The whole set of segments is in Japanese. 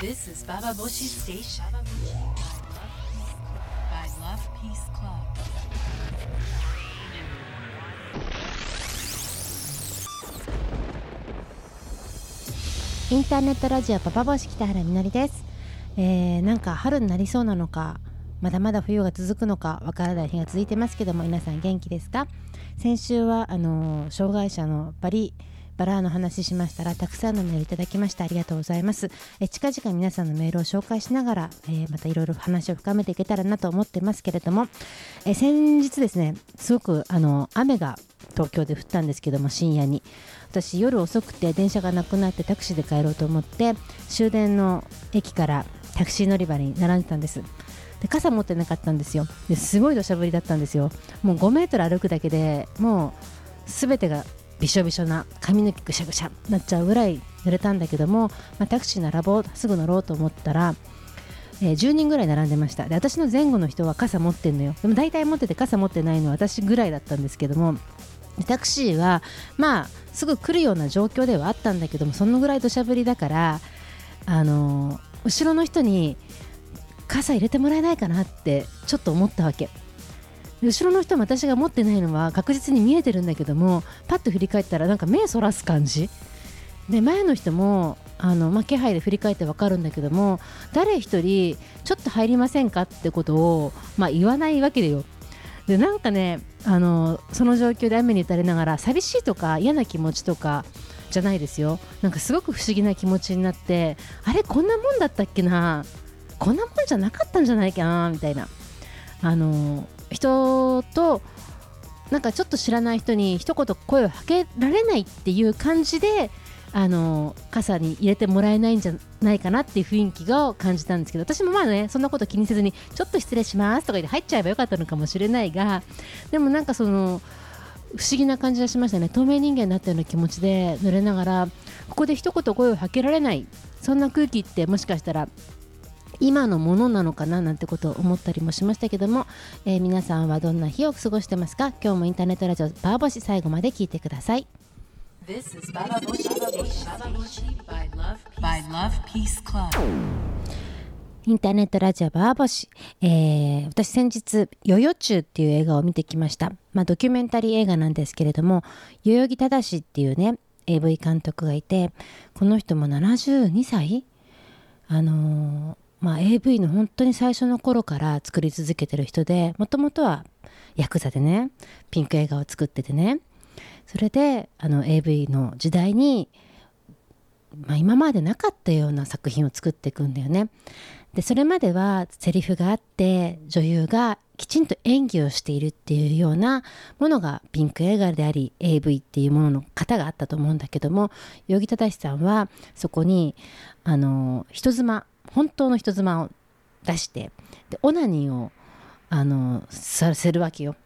This is Baba Boshi Station. By Love Peace Club. インターネットラジオパパボシ北原みのりです、えー、なんか春になりそうなのかまだまだ冬が続くのかわからない日が続いてますけども皆さん元気ですか？先週はあのー障害者のバリバラーの話しましたらたくさんのメールいただきましてありがとうございます。え近々皆さんのメールを紹介しながら、えーまたいろいろ話を深めていけたらなと思ってますけれども。え先日ですねすごくあの雨が東京で降ったんですけども深夜に。私夜遅くて電車がなくなってタクシーで帰ろうと思って終電の駅からタクシー乗り場に並んでたんです。で傘持ってなかったんですよ。ですごい土砂降りだったんですよ。もう5メートル歩くだけでもうすべてがびしょびしょな髪の毛ぐしゃぐしゃなっちゃうぐらい濡れたんだけども、まあ、タクシー並ぼうすぐ乗ろうと思ったらえー10人ぐらい並んでました。で私の前後の人は傘持ってんのよ。でも大体持ってて傘持ってないのは私ぐらいだったんですけどもタクシーはまあすぐ来るような状況ではあったんだけどもそのぐらい土砂降りだからあのー後ろの人に傘入れてもらえないかなってちょっと思ったわけ。後ろの人も私が持ってないのは確実に見えてるんだけどもパッと振り返ったらなんか目そらす感じ。で前の人もあの、まあ、気配で振り返って分かるんだけども誰一人ちょっと入りませんかってことを、まあ、言わないわけでよ。でなんかねあのその状況で雨に打たれながら寂しいとか嫌な気持ちとかじゃないですよ。なんかすごく不思議な気持ちになってあれこんなもんだったっけなこんなもんじゃなかったんじゃないかなみたいな。あの人となんかちょっと知らない人に一言声をかけられないっていう感じであの傘に入れてもらえないんじゃないかなっていう雰囲気を感じたんですけど私もまあねそんなこと気にせずにちょっと失礼しますとか言って入っちゃえばよかったのかもしれないがでもなんかその不思議な感じがしましたね。透明人間になったような気持ちで濡れながらここで一言声をかけられないそんな空気ってもしかしたら今のものなのかななんてことを思ったりもしましたけども、えー皆さんはどんな日を過ごしてますか？今日もインターネットラジオバーボシ最後まで聞いてください。This is Baba Boshi. Station. Baba Boshi by Love Peace, by Love Peace Club. インターネットラジオバーボシ、えー私先日「ヨヨチュウ」っていう映画を見てきました、まあ、ドキュメンタリー映画なんですけれども代々木正っていうね AV 監督がいてこの人も72歳？あのーまあ、AV の本当に最初の頃から作り続けてる人でもともとはヤクザでねピンク映画を作っててねそれであの AV の時代にまあ、今までなかったような作品を作っていくんだよね。でそれまではセリフがあって女優がきちんと演技をしているっていうようなものがピンク映画であり AV っていうものの型があったと思うんだけども代々木正さんはそこにあの人妻本当の人妻を出してでオナニーをあのさせるわけよ。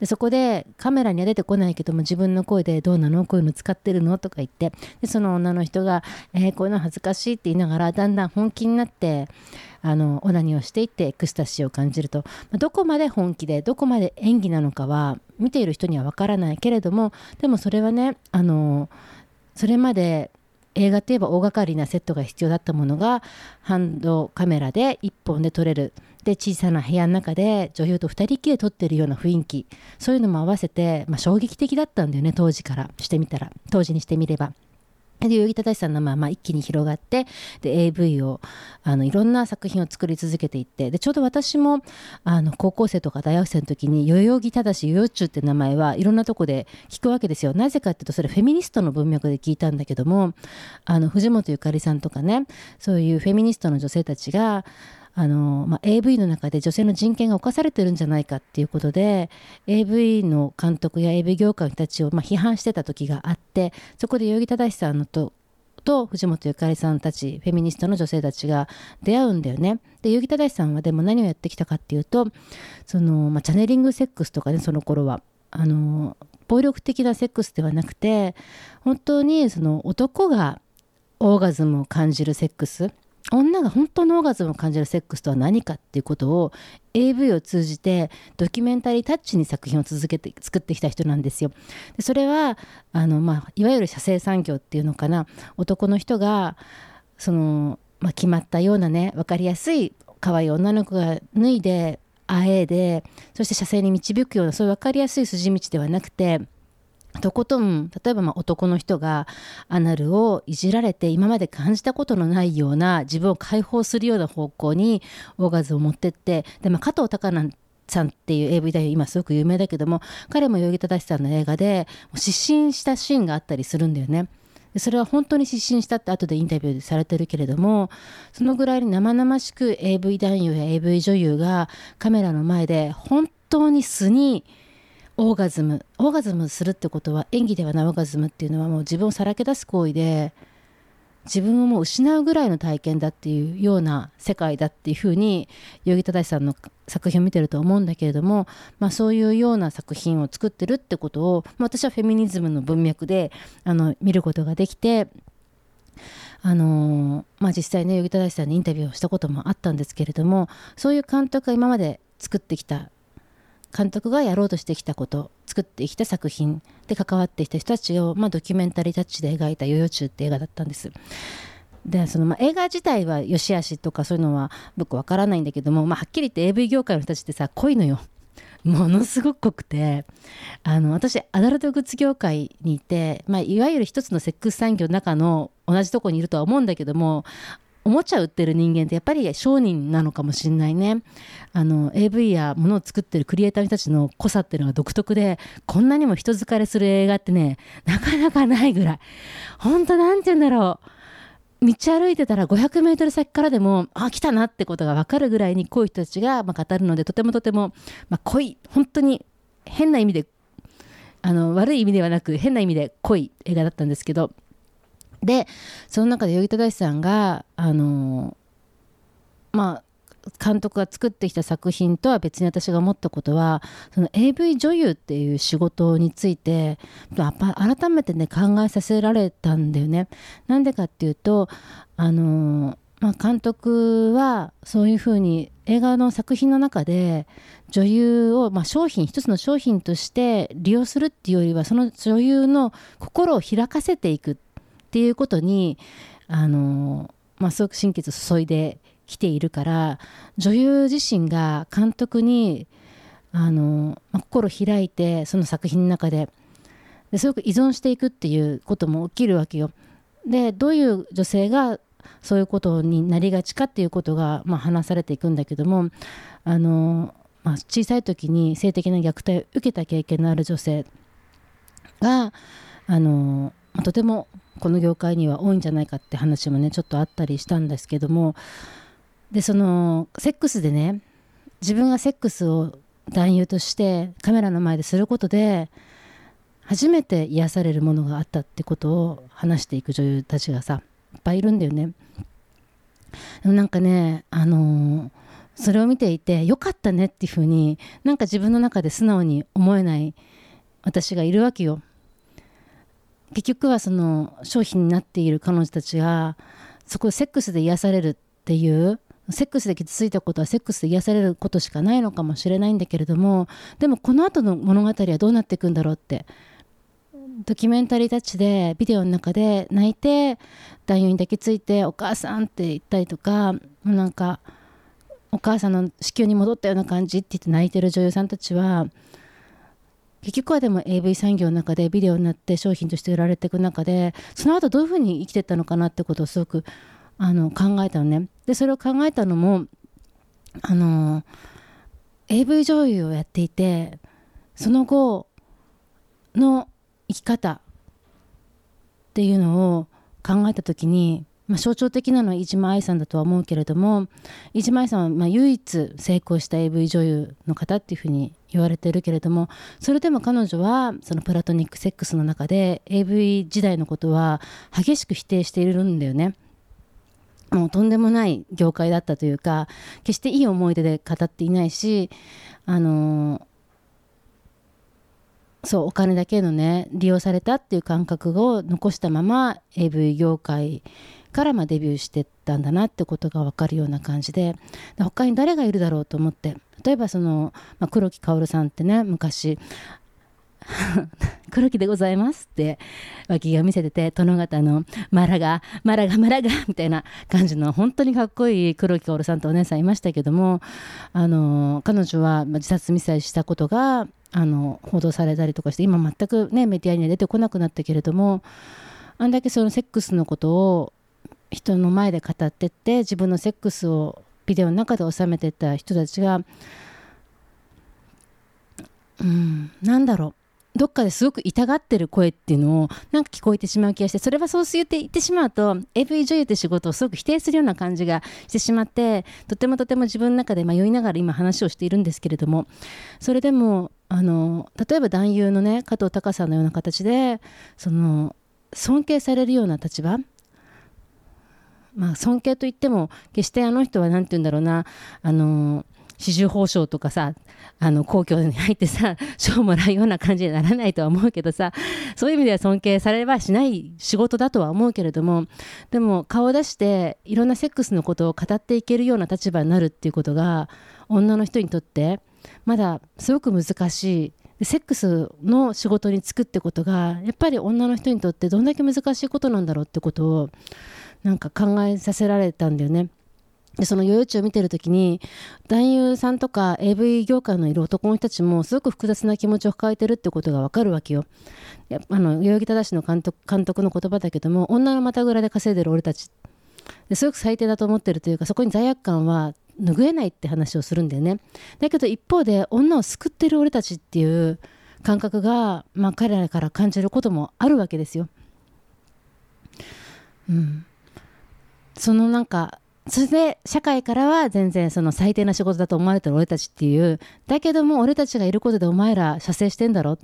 でそこでカメラには出てこないけども自分の声で「どうなのこういうの使ってるの?」とか言ってでその女の人が「えーこういうの恥ずかしい」って言いながらだんだん本気になってあのオナニーをしていってエクスタシーを感じると、まあどこまで本気でどこまで演技なのかは見ている人にはわからないけれどもでもそれはねあのそれまで映画といえば大掛かりなセットが必要だったものがハンドカメラで1本で撮れる。で小さな部屋の中で女優と2人きりで撮ってるような雰囲気。そういうのも合わせて、まあ、衝撃的だったんだよね当時から。してみたら。当時にしてみれば。で代々木正さんの名前まあ一気に広がってで AV をあのいろんな作品を作り続けていってでちょうど私もあの高校生とか大学生の時に代々木正代々中って名前はいろんなとこで聞くわけですよ。なぜかっていうとそれフェミニストの文脈で聞いたんだけどもあの藤本ゆかりさんとかねそういうフェミニストの女性たちがあの、まあ、AV の中で女性の人権が侵されてるんじゃないかっていうことで AV の監督や AV 業界の人たちをまあ批判してた時があってそこで代々木正さんのとと藤本ゆかりさんたちフェミニストの女性たちが出会うんだよね。で代々木正さんはでも何をやってきたかっていうとその、まあ、チャネリングセックスとかねその頃はあの暴力的なセックスではなくて本当にその男がオーガズムを感じるセックス女が本当のオーガズムを感じるセックスとは何かっていうことを AV を通じてドキュメンタリータッチに作品を続けて作ってきた人なんですよ。でそれはあの、まあ、いわゆる射精産業っていうのかな男の人がそのまあ、決まったようなね分かりやすい可愛い女の子が脱いであえでそして射精に導くようなそういう分かりやすい筋道ではなくてとことん例えばま男の人がアナルをいじられて今まで感じたことのないような自分を解放するような方向にオーガズを持ってってで、まあ、加藤隆なんさんっていう AV 男優今すごく有名だけども彼も代々木正さんの映画で失神したシーンがあったりするんだよね。それは本当に失神したって後でインタビューされてるけれどもそのぐらい生々しく AV 男優や AV 女優がカメラの前で本当に素にオーガズムオーガズムするってことは演技ではないオーガズムっていうのはもう自分をさらけ出す行為で自分をもう失うぐらいの体験だっていうような世界だっていうふうに代々木正さんの作品を見てると思うんだけれども、まあ、そういうような作品を作ってるってことを、まあ、私はフェミニズムの文脈であの見ることができて。あのまあ、実際ね代々木正さんにインタビューをしたこともあったんですけれどもそういう監督が今まで作ってきた監督がやろうとしてきたこと作ってきた作品で関わってきた人たちを、まあ、ドキュメンタリータッチで描いた「ヨヨチュ」って映画だったんです。でそのまあ映画自体は良し悪しとかそういうのは僕わからないんだけども、まあ、はっきり言って AV 業界の人たちってさ濃いのよ。ものすごく濃くてあの私アダルトグッズ業界にいて、まあ、いわゆる一つのセックス産業の中の同じとこにいるとは思うんだけどもおもちゃ売ってる人間ってやっぱり商人なのかもしれないね。あの AV やものを作ってるクリエイターの人たちの濃さっていうのが独特でこんなにも人疲れする映画ってねなかなかないぐらい。本当なんて言うんだろう。道歩いてたら500メートル先からでもあ来たなってことが分かるぐらいに濃い人たちがまあ語るのでとてもとてもまあ濃い本当に変な意味であの悪い意味ではなく変な意味で濃い映画だったんですけどでその中で代木正さんがあのまあ監督が作ってきた作品とは別に私が思ったことはその AV 女優っていう仕事について改めてね考えさせられたんだよね。なんでかっていうとあの、まあ、監督はそういうふうに映画の作品の中で女優を、まあ、商品一つの商品として利用するっていうよりはその女優の心を開かせていくっていうことにあの、まあ、すごく心血注いできているから女優自身が監督にあの、まあ、心開いてその作品の中でですごく依存していくっていうことも起きるわけよ。でどういう女性がそういうことになりがちかっていうことが、まあ、話されていくんだけどもあの、まあ、小さい時に性的な虐待を受けた経験のある女性があの、とてもこの業界には多いんじゃないかって話もねちょっとあったりしたんですけどもでそのセックスでね自分がセックスを男優としてカメラの前ですることで初めて癒されるものがあったってことを話していく女優たちがさいっぱいいるんだよね。でもなんかねあのー、それを見ていてよかったねっていうふうになんか自分の中で素直に思えない私がいるわけよ。結局はその商品になっている彼女たちがそこでセックスで癒されるっていうセックスで傷ついたことはセックスで癒されることしかないのかもしれないんだけれどもでもこの後の物語はどうなっていくんだろうってドキュメンタリータッチでビデオの中で泣いて男優に抱きついて「お母さん」って言ったりとかなんかお母さんの子宮に戻ったような感じって言って泣いてる女優さんたちは結局はでも AV 産業の中でビデオになって商品として売られていく中でその後どういうふうに生きていったのかなってことをすごくあの考えたのね。でそれを考えたのもあの AV 女優をやっていてその後の生き方っていうのを考えた時にまあ、象徴的なのは飯島愛さんだとは思うけれども飯島愛さんはま唯一成功した AV 女優の方っていうふうに言われてるけれどもそれでも彼女はそのプラトニックセックスの中で AV 時代のことは激しく否定しているんだよね。もうとんでもない業界だったというか決していい思い出で語っていないしあのそうお金だけのね利用されたっていう感覚を残したまま AV 業界からまデビューしてたんだなってことが分かるような感じで他に誰がいるだろうと思って例えばその、まあ、黒木薫さんってね昔 黒木でございますって脇が見せてて殿方のマラがマラがマラがみたいな感じの本当にかっこいい黒木薫さんとお姉さんいましたけどもあの彼女は自殺未遂したことがあの報道されたりとかして今全くねメディアには出てこなくなったけれどもあんだけそのセックスのことを人の前で語ってって自分のセックスをビデオの中で収めてた人たちがうんなんだろう。どっかですごく痛がってる声っていうのをなんか聞こえてしまう気がしてそれはそう言って言ってしまうと AV 女優って仕事をすごく否定するような感じがしてしまってとてもとても自分の中で迷いながら今話をしているんですけれどもそれでもあの例えば男優のね加藤隆さんのような形でその尊敬されるような立場まあ尊敬といっても決してあの人は何て言うんだろうなあの四十報奨とかさあの皇居に入ってさ 賞をもらうような感じにならないとは思うけどさそういう意味では尊敬されればしない仕事だとは思うけれどもでも顔を出していろんなセックスのことを語っていけるような立場になるっていうことが女の人にとってまだすごく難しい。セックスの仕事に就くってことがやっぱり女の人にとってどんだけ難しいことなんだろうってことをなんか考えさせられたんだよね。でその夜市を見てる時に男優さんとか AV 業界のいる男の人たちもすごく複雑な気持ちを抱えてるってことがわかるわけよ。あの代々木正の監督監督の言葉だけども女のまたぐらで稼いでる俺たちですごく最低だと思ってるというかそこに罪悪感は拭えないって話をするんだよね。だけど一方で女を救ってる俺たちっていう感覚が、まあ、彼らから感じることもあるわけですよ。うん、そのなんかそれで社会からは全然その最低な仕事だと思われてる俺たちっていう。だけども俺たちがいることでお前ら射精してんだろ。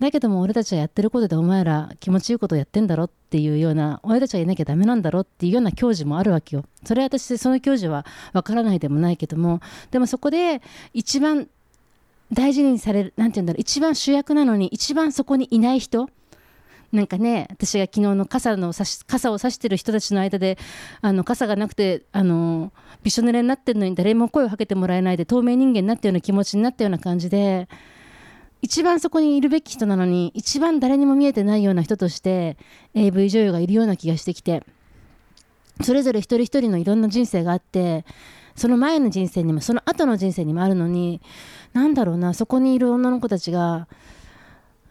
だけども俺たちがやってることでお前ら気持ちいいことやってんだろっていうような俺たちがいなきゃダメなんだろっていうような教授もあるわけよ。それは私その教授はわからないでもないけども。でもそこで一番大事にされるなんて言うんだろう。一番主役なのに一番そこにいない人なんかね私が昨日の傘の傘を差してる人たちの間であの傘がなくてあのびしょ濡れになってるのに誰も声をかけてもらえないで透明人間になったような気持ちになったような感じで一番そこにいるべき人なのに一番誰にも見えてないような人として AV 女優がいるような気がしてきてそれぞれ一人一人のいろんな人生があってその前の人生にもその後の人生にもあるのになんだろうなそこにいる女の子たちが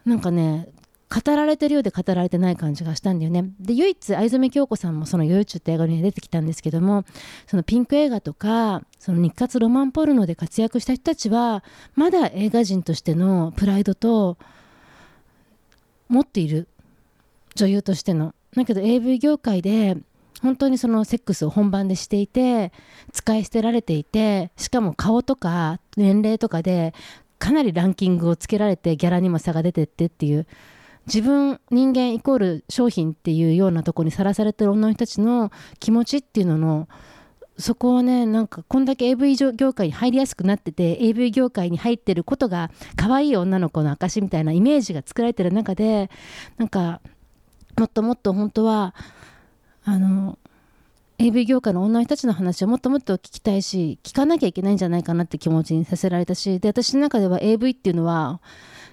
なんかね語られてるようで語られてない感じがしたんだよね。で、唯一、藍染京子さんもその、夜中って映画に出てきたんですけども、そのピンク映画とか、その日活ロマンポルノで活躍した人たちは、まだ映画人としてのプライドと、持っている。女優としての。だけど AV 業界で、本当にそのセックスを本番でしていて、使い捨てられていて、しかも顔とか年齢とかで、かなりランキングをつけられてギャラにも差が出てってっていう、自分人間イコール商品っていうようなとこにさらされてる女の人たちの気持ちっていうののそこはねなんかこんだけ AV 業界に入りやすくなってて AV 業界に入ってることが可愛い女の子の証みたいなイメージが作られてる中でなんかもっともっと本当はあの AV 業界の女の人たちの話をもっともっと聞きたいし聞かなきゃいけないんじゃないかなって気持ちにさせられたしで私の中では AV っていうのは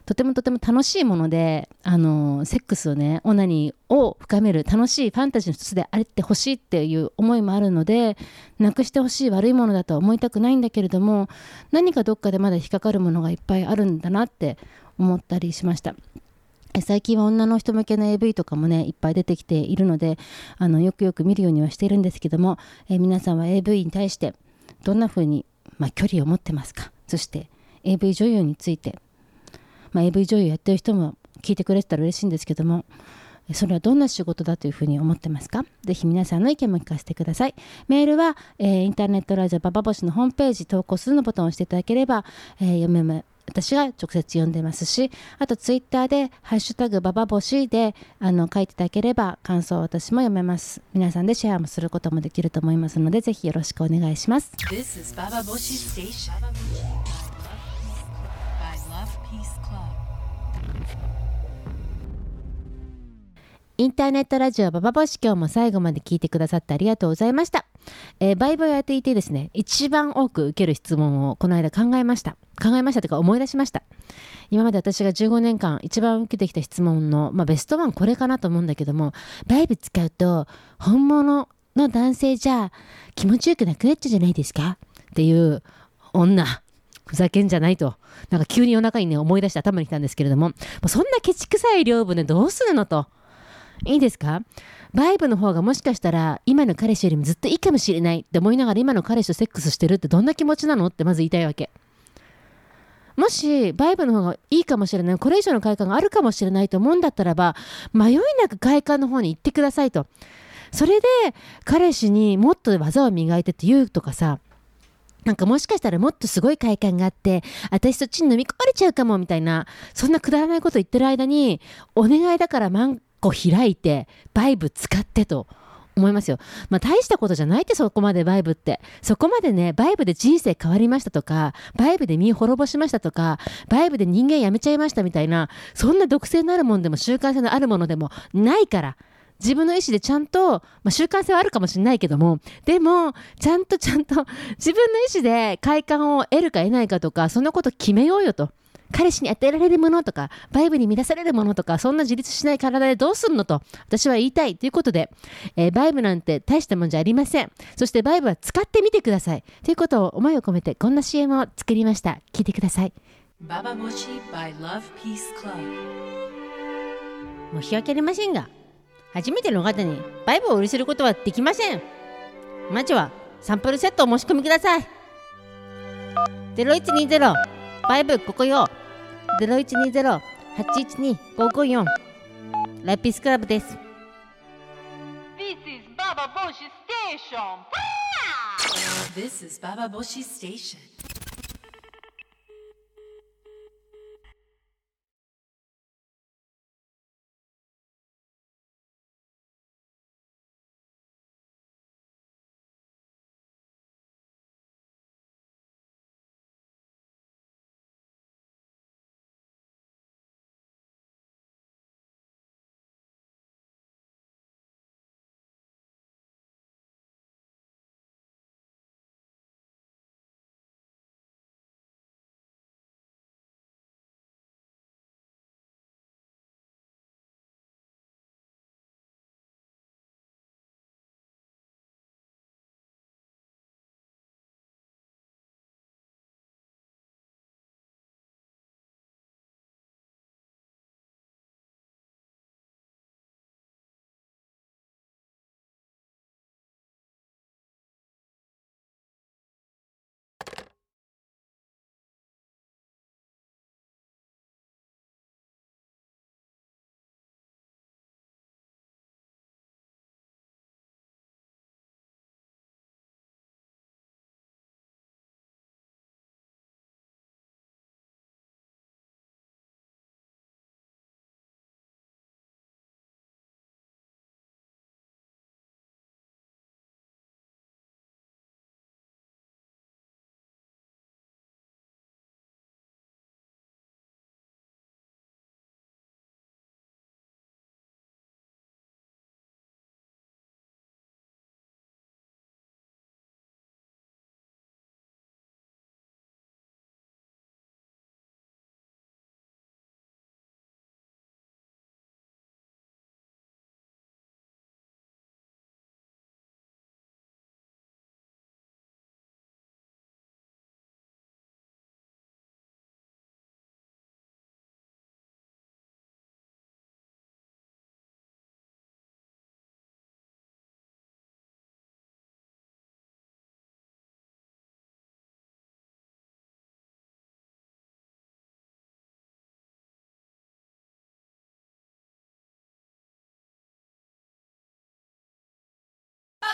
とてもとても楽しいもので、あの、セックスをね、オナニーを深める楽しいファンタジーの一つであれってほしいっていう思いもあるので、なくしてほしい悪いものだとは思いたくないんだけれども、何かどっかでまだ引っかかるものがいっぱいあるんだなって思ったりしました。最近は女の人向けの AV とかもねいっぱい出てきているのであのよくよく見るようにはしているんですけども、え皆さんは AV に対してどんな風にまあ、距離を持ってますか？そして AV 女優についてまあ、AV 女優やってる人も聞いてくれてたら嬉しいんですけどもそれはどんな仕事だというふうに思ってますか？ぜひ皆さんの意見も聞かせてください。メールは、えー、インターネットラジオババボシのホームページ投稿するのボタンを押していただければ、えー、読めま私が直接読んでますし、あとツイッターで、ハッシュタグババボシであの書いていただければ感想を私も読めます。皆さんでシェアもすることもできると思いますので、ぜひよろしくお願いします。This is Baba Boshi Station. インターネットラジオババボシ今日も最後まで聞いてくださってありがとうございました。えーバイブをやっていてですね、一番多く受ける質問をこの間考えました。考えましたというか思い出しました。今まで私が15年間一番受けてきた質問の、まあ、ベストワンこれかなと思うんだけども、バイブ使うと本物の男性じゃ気持ちよくなくなっちゃうじゃないですか？っていう女。ふざけんじゃないと。なんか急に夜中にね思い出して頭にきたんですけれども、そんなケチくさい領分でどうするのと。いいですか？バイブの方がもしかしたら今の彼氏よりもずっといいかもしれないって思いながら今の彼氏とセックスしてるってどんな気持ちなのってまず言いたいわけ。もしバイブの方がいいかもしれない、これ以上の快感があるかもしれないと思うんだったらば、迷いなく快感の方に行ってくださいと。それで彼氏にもっと技を磨いてって言うとかさ、なんかもしかしたらもっとすごい快感があって、私そっちに飲み込まれちゃうかもみたいな、そんなくだらないこと言ってる間に、お願いだからマンコ開いて、バイブ使ってと。思いますよ。まあ大したことじゃないってそこまでバイブって。そこまでね、バイブで人生変わりましたとか、バイブで身滅ぼしましたとか、バイブで人間やめちゃいましたみたいな、そんな毒性のあるものでも習慣性のあるものでもないから。自分の意思でちゃんと、まあ、習慣性はあるかもしれないけども、でも、ちゃんとちゃんと自分の意思で快感を得るか得ないかとか、そんなこと決めようよと。彼氏に与えられるものとか、バイブに乱されるものとか、そんな自立しない体でどうすんのと、私は言いたいということで、えーバイブなんて大したもんじゃありません。そしてバイブは使ってみてください。ということを思いを込めて、こんな CM を作りました。聞いてください。Baba Moshi by Love Peace Club. 申し訳ありませんが、初めての方にバイブをお売りすることはできません。まずはサンプルセットをお申し込みください。0120バイブここよ。0120-812-554ラピスクラブです。This is Baba Boshi Station. This is Baba Boshi Station.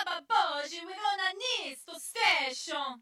Baba we're gonna need to station.